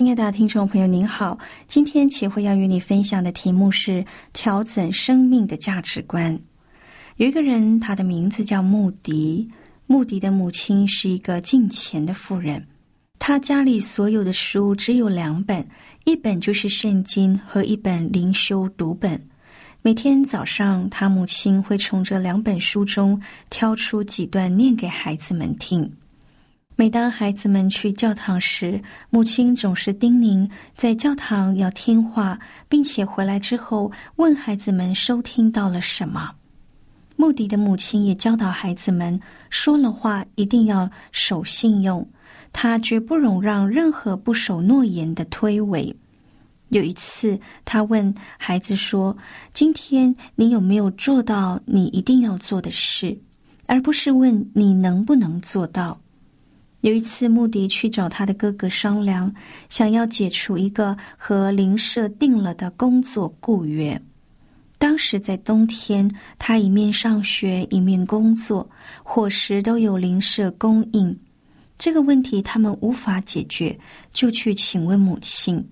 亲爱的听众朋友，您好。今天启慧要与你分享的题目是调整生命的价值观。有一个人，他的名字叫穆迪。穆迪的母亲是一个敬虔的妇人，他家里所有的书只有两本，一本就是圣经和一本灵修读本。每天早上，他母亲会从这两本书中挑出几段念给孩子们听。每当孩子们去教堂时，母亲总是叮咛在教堂要听话，并且回来之后问孩子们收听到了什么。穆迪的母亲也教导孩子们，说了话一定要守信用，他绝不容让任何不守诺言的推诿。有一次，他问孩子说：“今天你有没有做到你一定要做的事？”而不是问你能不能做到。有一次，穆迪去找他的哥哥商量，想要解除一个和邻舍定了的工作雇约。当时在冬天，他一面上学一面工作，伙食都有邻舍供应。这个问题他们无法解决，就去请问母亲。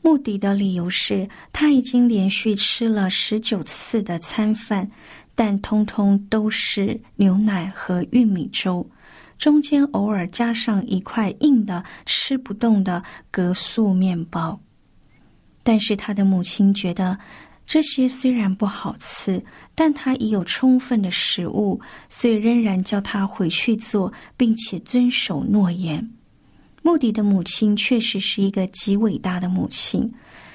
穆迪的理由是他已经连续吃了十九次的餐饭，但通通都是牛奶和玉米粥。中间偶尔加上一块硬的吃不动的格素面包，但是他的母亲觉得这些虽然不好吃，但他已有充分的食物，所以仍然叫他回去做，并且遵守诺言。穆迪的母亲确实是一个极伟大的母亲，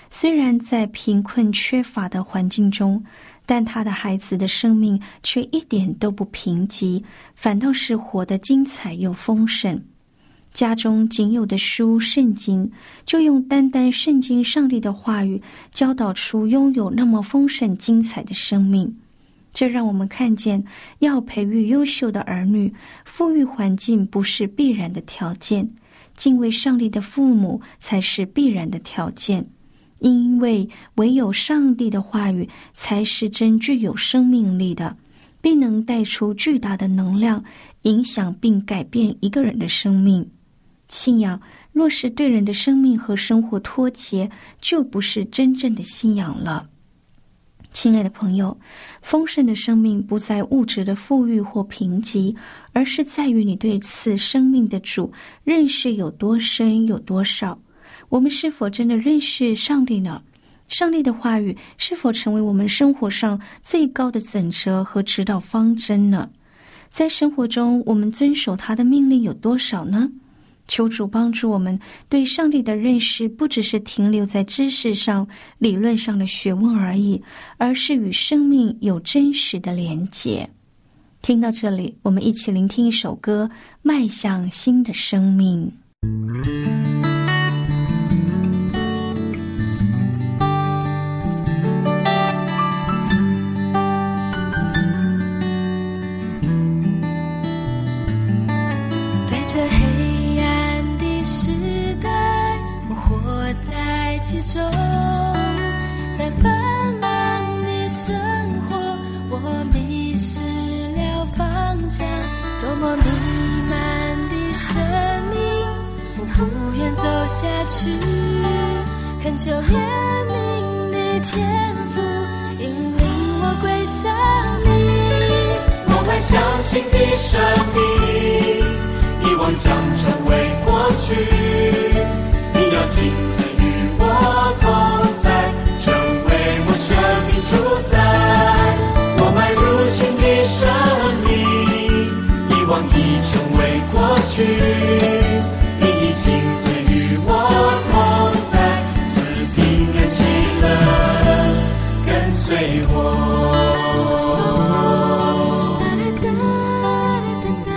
虽然在贫困缺乏的环境中。但他的孩子的生命却一点都不贫瘠，反倒是活得精彩又丰盛。家中仅有的书圣经，就用单单圣经上帝的话语教导出拥有那么丰盛精彩的生命。这让我们看见，要培育优秀的儿女，富裕环境不是必然的条件，敬畏上帝的父母才是必然的条件。因为唯有上帝的话语才是真具有生命力的，并能带出巨大的能量，影响并改变一个人的生命。信仰若是对人的生命和生活脱节，就不是真正的信仰了。亲爱的朋友，丰盛的生命不在物质的富裕或贫瘠，而是在于你对此生命的主认识有多深，有多少。我们是否真的认识上帝呢？上帝的话语是否成为我们生活上最高的准则和指导方针呢？在生活中，我们遵守他的命令有多少呢？求主帮助我们对上帝的认识，不只是停留在知识上、理论上的学问而已，而是与生命有真实的连结。听到这里，我们一起聆听一首歌，迈向新的生命。多么弥漫的生命，我不愿走下去。恳求怜悯的天赋，引领我归向你。我们相信的生命，以往将成为过去。去。你已亲自与我同在，赐平安喜乐，跟随我。哒哒哒哒哒，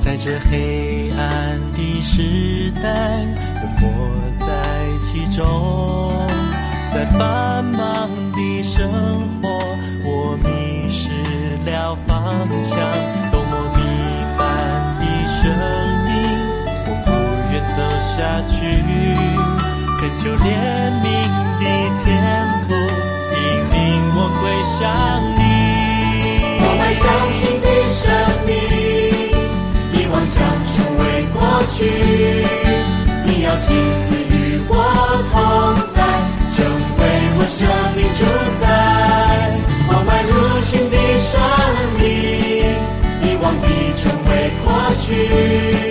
在这黑暗的时代，我活在其中，在繁方向。多么弥漫的生命，我不愿走下去，恳求怜悯的天赋，引领我归向你。我们相信的生命，遗忘将成为过去。你要亲自与我同在，成为我生命主宰。为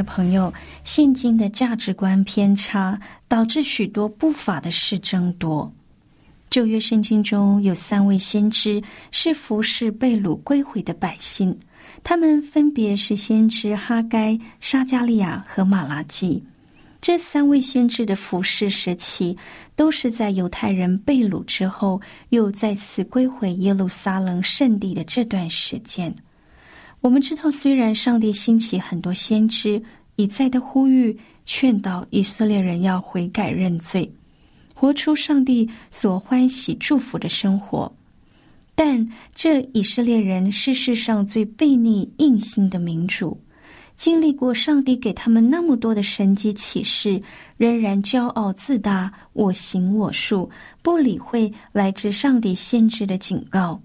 的朋友，现今的价值观偏差，导致许多不法的事增多。旧约圣经中有三位先知是服侍被掳归回的百姓，他们分别是先知哈该、沙加利亚和马拉基。这三位先知的服侍时期，都是在犹太人被掳之后，又再次归回耶路撒冷圣地的这段时间。我们知道，虽然上帝兴起很多先知，一再的呼吁、劝导以色列人要悔改认罪，活出上帝所欢喜祝福的生活，但这以色列人是世上最悖逆硬心的民主，经历过上帝给他们那么多的神迹启示，仍然骄傲自大、我行我素，不理会来自上帝先知的警告。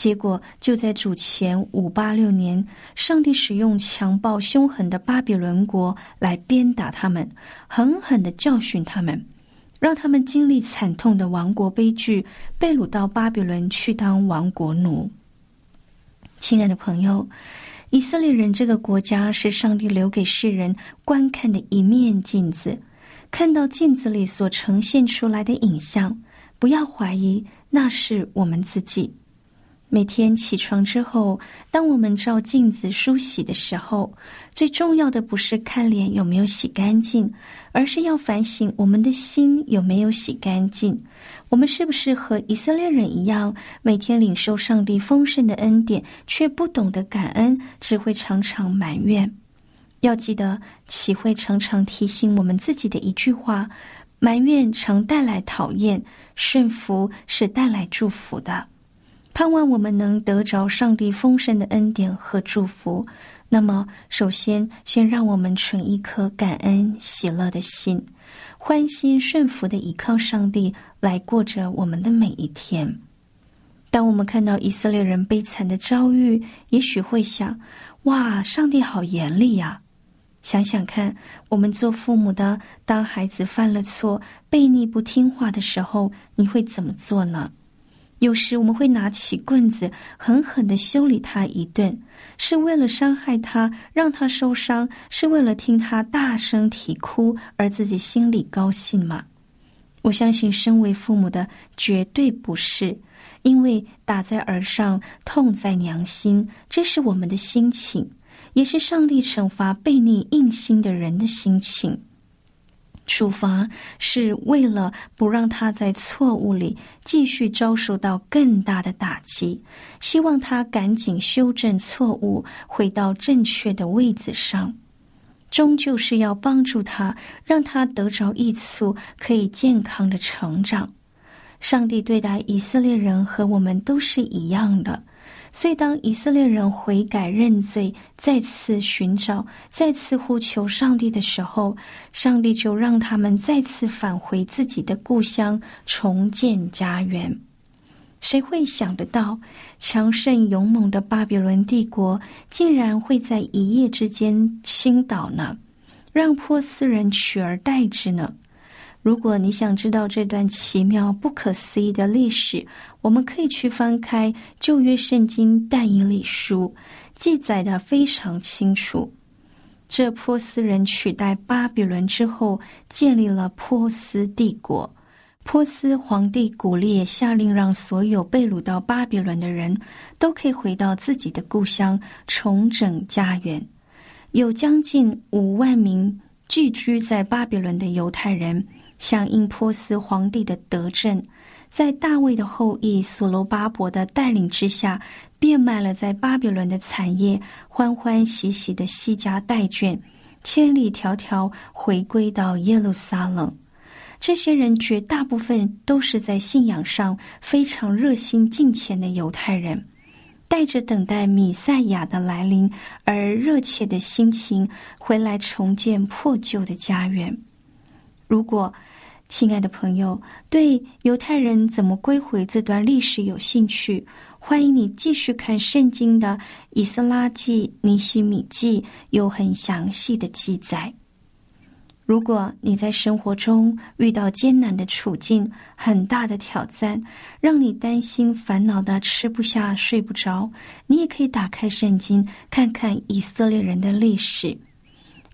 结果就在主前五八六年，上帝使用强暴凶狠的巴比伦国来鞭打他们，狠狠的教训他们，让他们经历惨痛的亡国悲剧，被掳到巴比伦去当亡国奴。亲爱的朋友，以色列人这个国家是上帝留给世人观看的一面镜子，看到镜子里所呈现出来的影像，不要怀疑那是我们自己。每天起床之后，当我们照镜子梳洗的时候，最重要的不是看脸有没有洗干净，而是要反省我们的心有没有洗干净。我们是不是和以色列人一样，每天领受上帝丰盛的恩典，却不懂得感恩，只会常常埋怨？要记得，岂会常常提醒我们自己的一句话：埋怨常带来讨厌，顺服是带来祝福的。盼望我们能得着上帝丰盛的恩典和祝福。那么，首先先让我们存一颗感恩喜乐的心，欢欣顺服的依靠上帝来过着我们的每一天。当我们看到以色列人悲惨的遭遇，也许会想：哇，上帝好严厉呀！想想看，我们做父母的，当孩子犯了错、悖逆不听话的时候，你会怎么做呢？有时我们会拿起棍子狠狠的修理他一顿，是为了伤害他，让他受伤，是为了听他大声啼哭而自己心里高兴吗？我相信，身为父母的绝对不是，因为打在耳上，痛在娘心，这是我们的心情，也是上帝惩罚悖逆硬心的人的心情。处罚是为了不让他在错误里继续遭受到更大的打击，希望他赶紧修正错误，回到正确的位子上。终究是要帮助他，让他得着益处，可以健康的成长。上帝对待以色列人和我们都是一样的。所以，当以色列人悔改认罪，再次寻找、再次呼求上帝的时候，上帝就让他们再次返回自己的故乡，重建家园。谁会想得到，强盛勇猛的巴比伦帝国竟然会在一夜之间倾倒呢？让波斯人取而代之呢？如果你想知道这段奇妙、不可思议的历史，我们可以去翻开旧约圣经但以理书，记载的非常清楚。这波斯人取代巴比伦之后，建立了波斯帝国。波斯皇帝古列下令，让所有被掳到巴比伦的人都可以回到自己的故乡，重整家园。有将近五万名聚居在巴比伦的犹太人。响应波斯皇帝的德政，在大卫的后裔所罗巴伯的带领之下，变卖了在巴比伦的产业，欢欢喜喜的西家带眷，千里迢迢回归到耶路撒冷。这些人绝大部分都是在信仰上非常热心敬虔的犹太人，带着等待米赛亚的来临而热切的心情，回来重建破旧的家园。如果亲爱的朋友，对犹太人怎么归回这段历史有兴趣？欢迎你继续看圣经的《以斯拉记》《尼西米记》，有很详细的记载。如果你在生活中遇到艰难的处境、很大的挑战，让你担心、烦恼的吃不下、睡不着，你也可以打开圣经，看看以色列人的历史。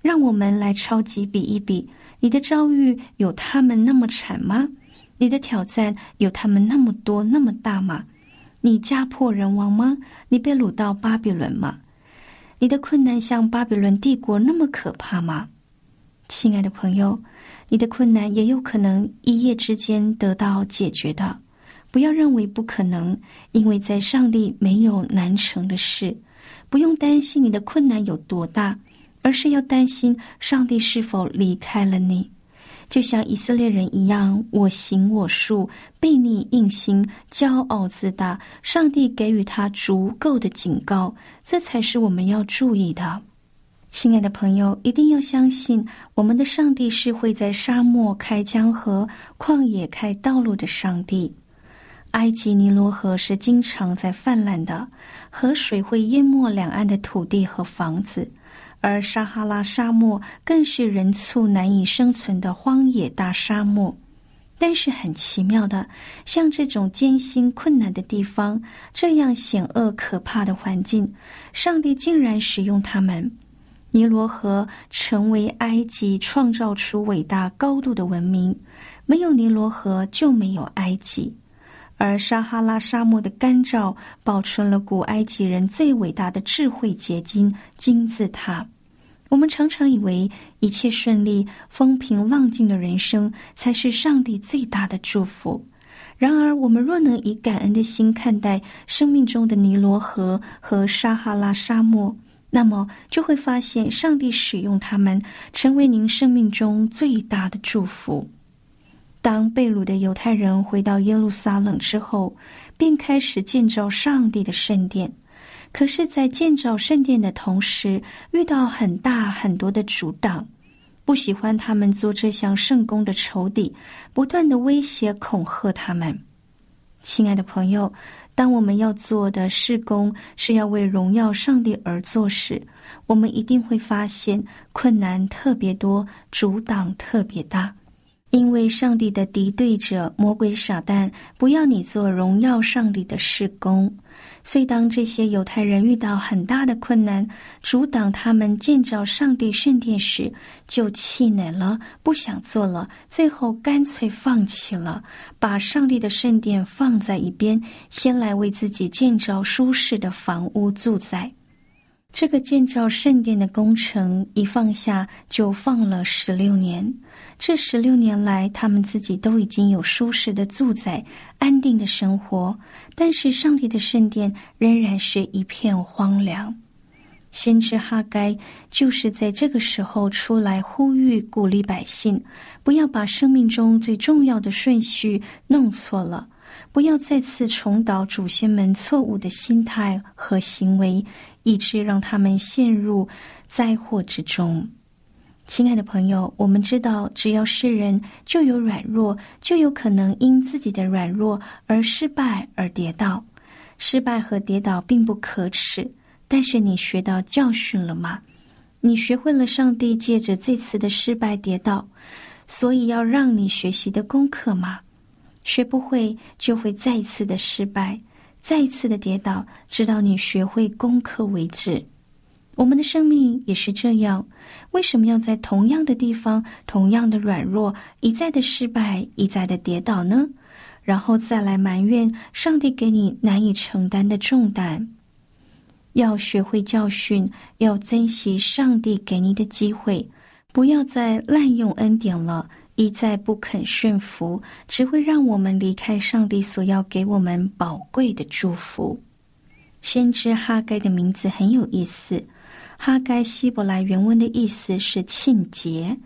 让我们来超级比一比。你的遭遇有他们那么惨吗？你的挑战有他们那么多那么大吗？你家破人亡吗？你被掳到巴比伦吗？你的困难像巴比伦帝国那么可怕吗？亲爱的朋友，你的困难也有可能一夜之间得到解决的。不要认为不可能，因为在上帝没有难成的事。不用担心你的困难有多大。而是要担心上帝是否离开了你，就像以色列人一样，我行我素，悖逆硬心，骄傲自大。上帝给予他足够的警告，这才是我们要注意的。亲爱的朋友，一定要相信我们的上帝是会在沙漠开江河、旷野开道路的上帝。埃及尼罗河是经常在泛滥的，河水会淹没两岸的土地和房子。而撒哈拉沙漠更是人畜难以生存的荒野大沙漠，但是很奇妙的，像这种艰辛困难的地方，这样险恶可怕的环境，上帝竟然使用他们。尼罗河成为埃及创造出伟大高度的文明，没有尼罗河就没有埃及。而撒哈拉沙漠的干燥保存了古埃及人最伟大的智慧结晶——金字塔。我们常常以为一切顺利、风平浪静的人生才是上帝最大的祝福。然而，我们若能以感恩的心看待生命中的尼罗河和撒哈拉沙漠，那么就会发现，上帝使用他们成为您生命中最大的祝福。当被掳的犹太人回到耶路撒冷之后，便开始建造上帝的圣殿。可是，在建造圣殿的同时，遇到很大很多的阻挡。不喜欢他们做这项圣功的仇敌，不断的威胁恐吓他们。亲爱的朋友，当我们要做的事工是要为荣耀上帝而做时，我们一定会发现困难特别多，阻挡特别大。因为上帝的敌对者魔鬼撒旦不要你做荣耀上帝的事工。所以，当这些犹太人遇到很大的困难，阻挡他们建造上帝圣殿时，就气馁了，不想做了，最后干脆放弃了，把上帝的圣殿放在一边，先来为自己建造舒适的房屋住在。这个建造圣殿的工程一放下就放了十六年。这十六年来，他们自己都已经有舒适的住宅、安定的生活，但是上帝的圣殿仍然是一片荒凉。先知哈该就是在这个时候出来呼吁、鼓励百姓，不要把生命中最重要的顺序弄错了。不要再次重蹈祖先们错误的心态和行为，以致让他们陷入灾祸之中。亲爱的朋友，我们知道，只要是人，就有软弱，就有可能因自己的软弱而失败而跌倒。失败和跌倒并不可耻，但是你学到教训了吗？你学会了上帝借着这次的失败跌倒，所以要让你学习的功课吗？学不会就会再次的失败，再一次的跌倒，直到你学会功课为止。我们的生命也是这样，为什么要在同样的地方、同样的软弱、一再的失败、一再的跌倒呢？然后再来埋怨上帝给你难以承担的重担。要学会教训，要珍惜上帝给你的机会，不要再滥用恩典了。一再不肯顺服，只会让我们离开上帝所要给我们宝贵的祝福。先知哈该的名字很有意思，哈该希伯来原文的意思是庆节。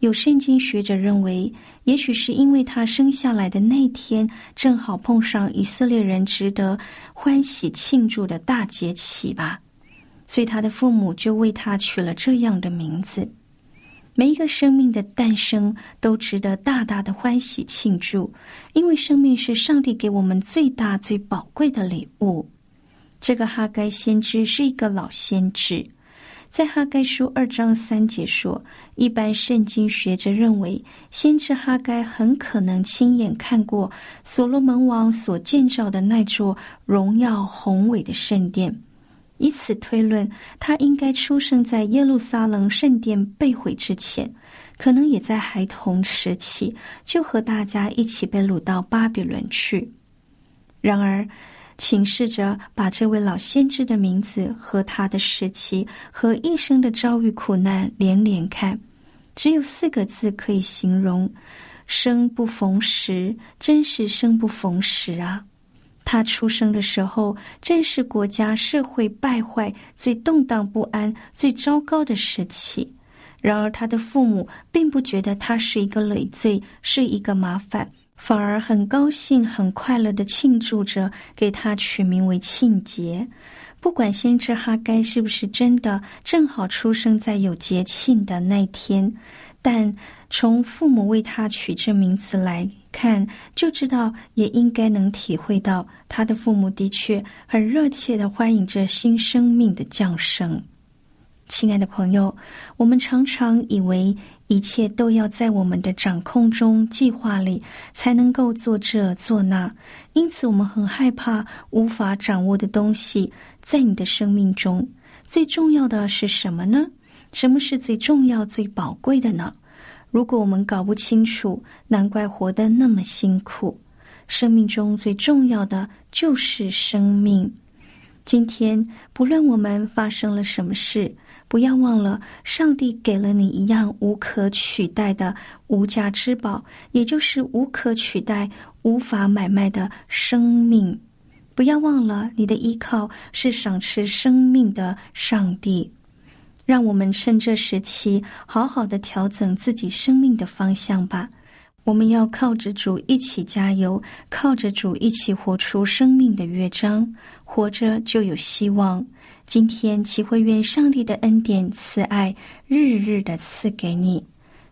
有圣经学者认为，也许是因为他生下来的那天正好碰上以色列人值得欢喜庆祝的大节期吧，所以他的父母就为他取了这样的名字。每一个生命的诞生都值得大大的欢喜庆祝，因为生命是上帝给我们最大最宝贵的礼物。这个哈该先知是一个老先知，在哈该书二章三节说，一般圣经学者认为，先知哈该很可能亲眼看过所罗门王所建造的那座荣耀宏伟的圣殿。以此推论，他应该出生在耶路撒冷圣殿被毁之前，可能也在孩童时期就和大家一起被掳到巴比伦去。然而，请试着把这位老先知的名字和他的时期和一生的遭遇苦难连连看，只有四个字可以形容：生不逢时，真是生不逢时啊！他出生的时候，正是国家社会败坏、最动荡不安、最糟糕的时期。然而，他的父母并不觉得他是一个累赘，是一个麻烦，反而很高兴、很快乐的庆祝着，给他取名为庆节。不管先知哈该是不是真的正好出生在有节庆的那天，但从父母为他取这名字来。看就知道，也应该能体会到，他的父母的确很热切的欢迎着新生命的降生。亲爱的朋友，我们常常以为一切都要在我们的掌控中、计划里才能够做这做那，因此我们很害怕无法掌握的东西在你的生命中。最重要的是什么呢？什么是最重要、最宝贵的呢？如果我们搞不清楚，难怪活得那么辛苦。生命中最重要的就是生命。今天，不论我们发生了什么事，不要忘了，上帝给了你一样无可取代的无价之宝，也就是无可取代、无法买卖的生命。不要忘了，你的依靠是赏赐生命的上帝。让我们趁这时期，好好的调整自己生命的方向吧。我们要靠着主一起加油，靠着主一起活出生命的乐章，活着就有希望。今天祈会愿上帝的恩典慈爱日日的赐给你。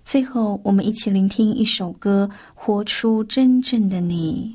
最后，我们一起聆听一首歌，活出真正的你。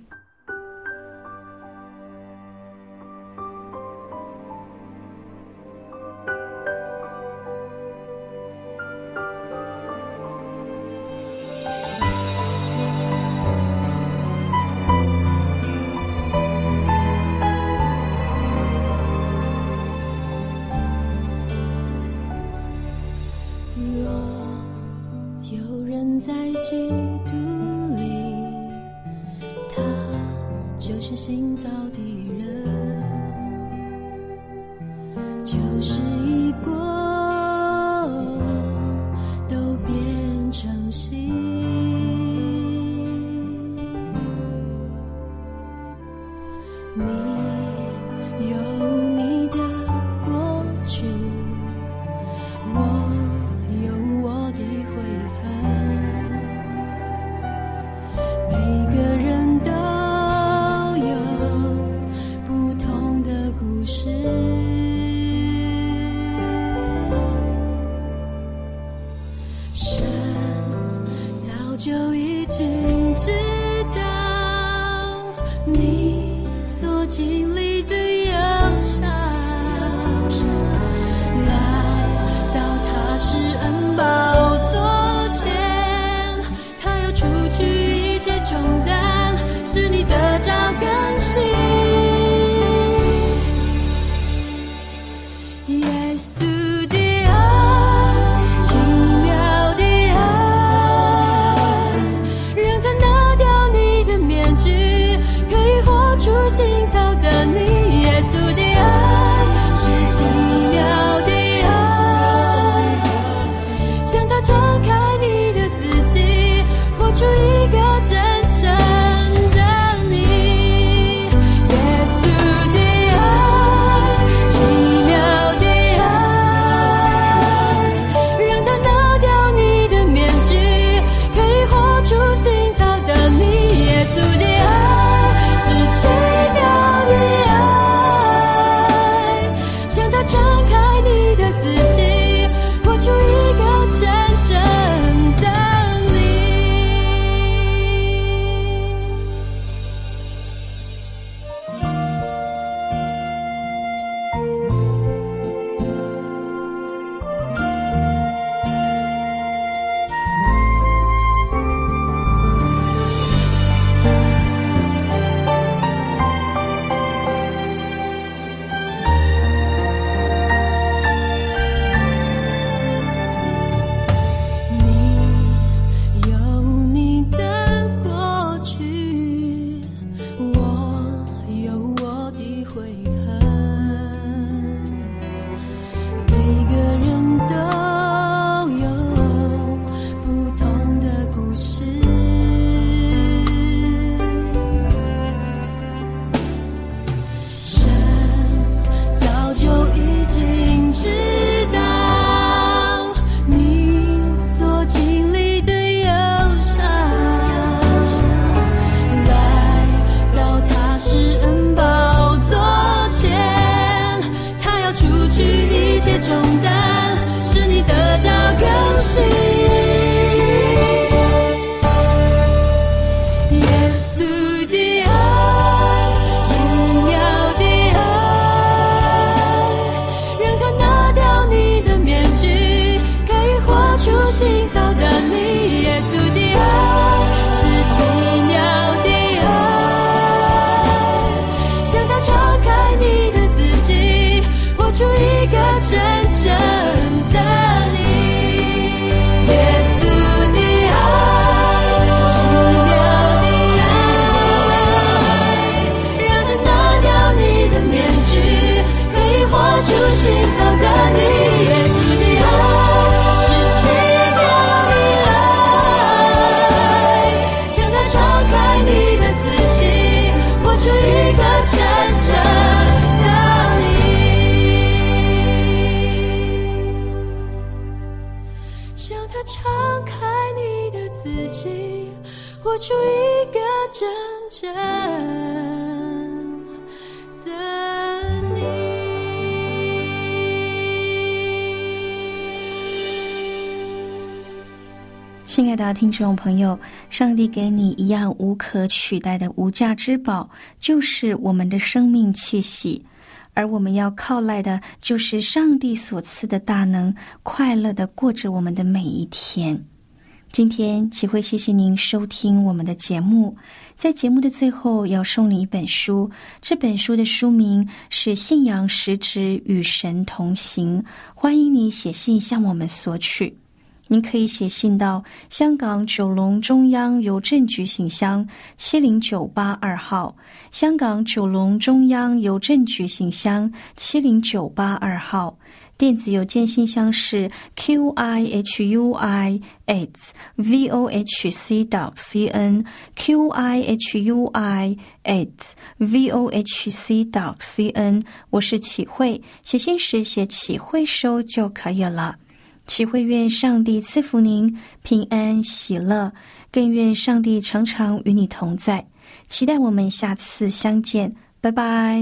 神早就已经知道你所经历付出一个真正的你。亲爱的听众朋友，上帝给你一样无可取代的无价之宝，就是我们的生命气息。而我们要靠赖的，就是上帝所赐的大能，快乐的过着我们的每一天。今天齐慧，谢谢您收听我们的节目。在节目的最后，要送你一本书，这本书的书名是《信仰实质与神同行》，欢迎你写信向我们索取。您可以写信到香港九龙中央邮政局信箱七零九八二号，香港九龙中央邮政局信箱七零九八二号。电子邮件信箱是 q i h u i h v o h c dot c n q i h u i h v o h c dot c n。我是启慧，写信时写启慧收就可以了。启慧愿上帝赐福您平安喜乐，更愿上帝常常与你同在。期待我们下次相见，拜拜。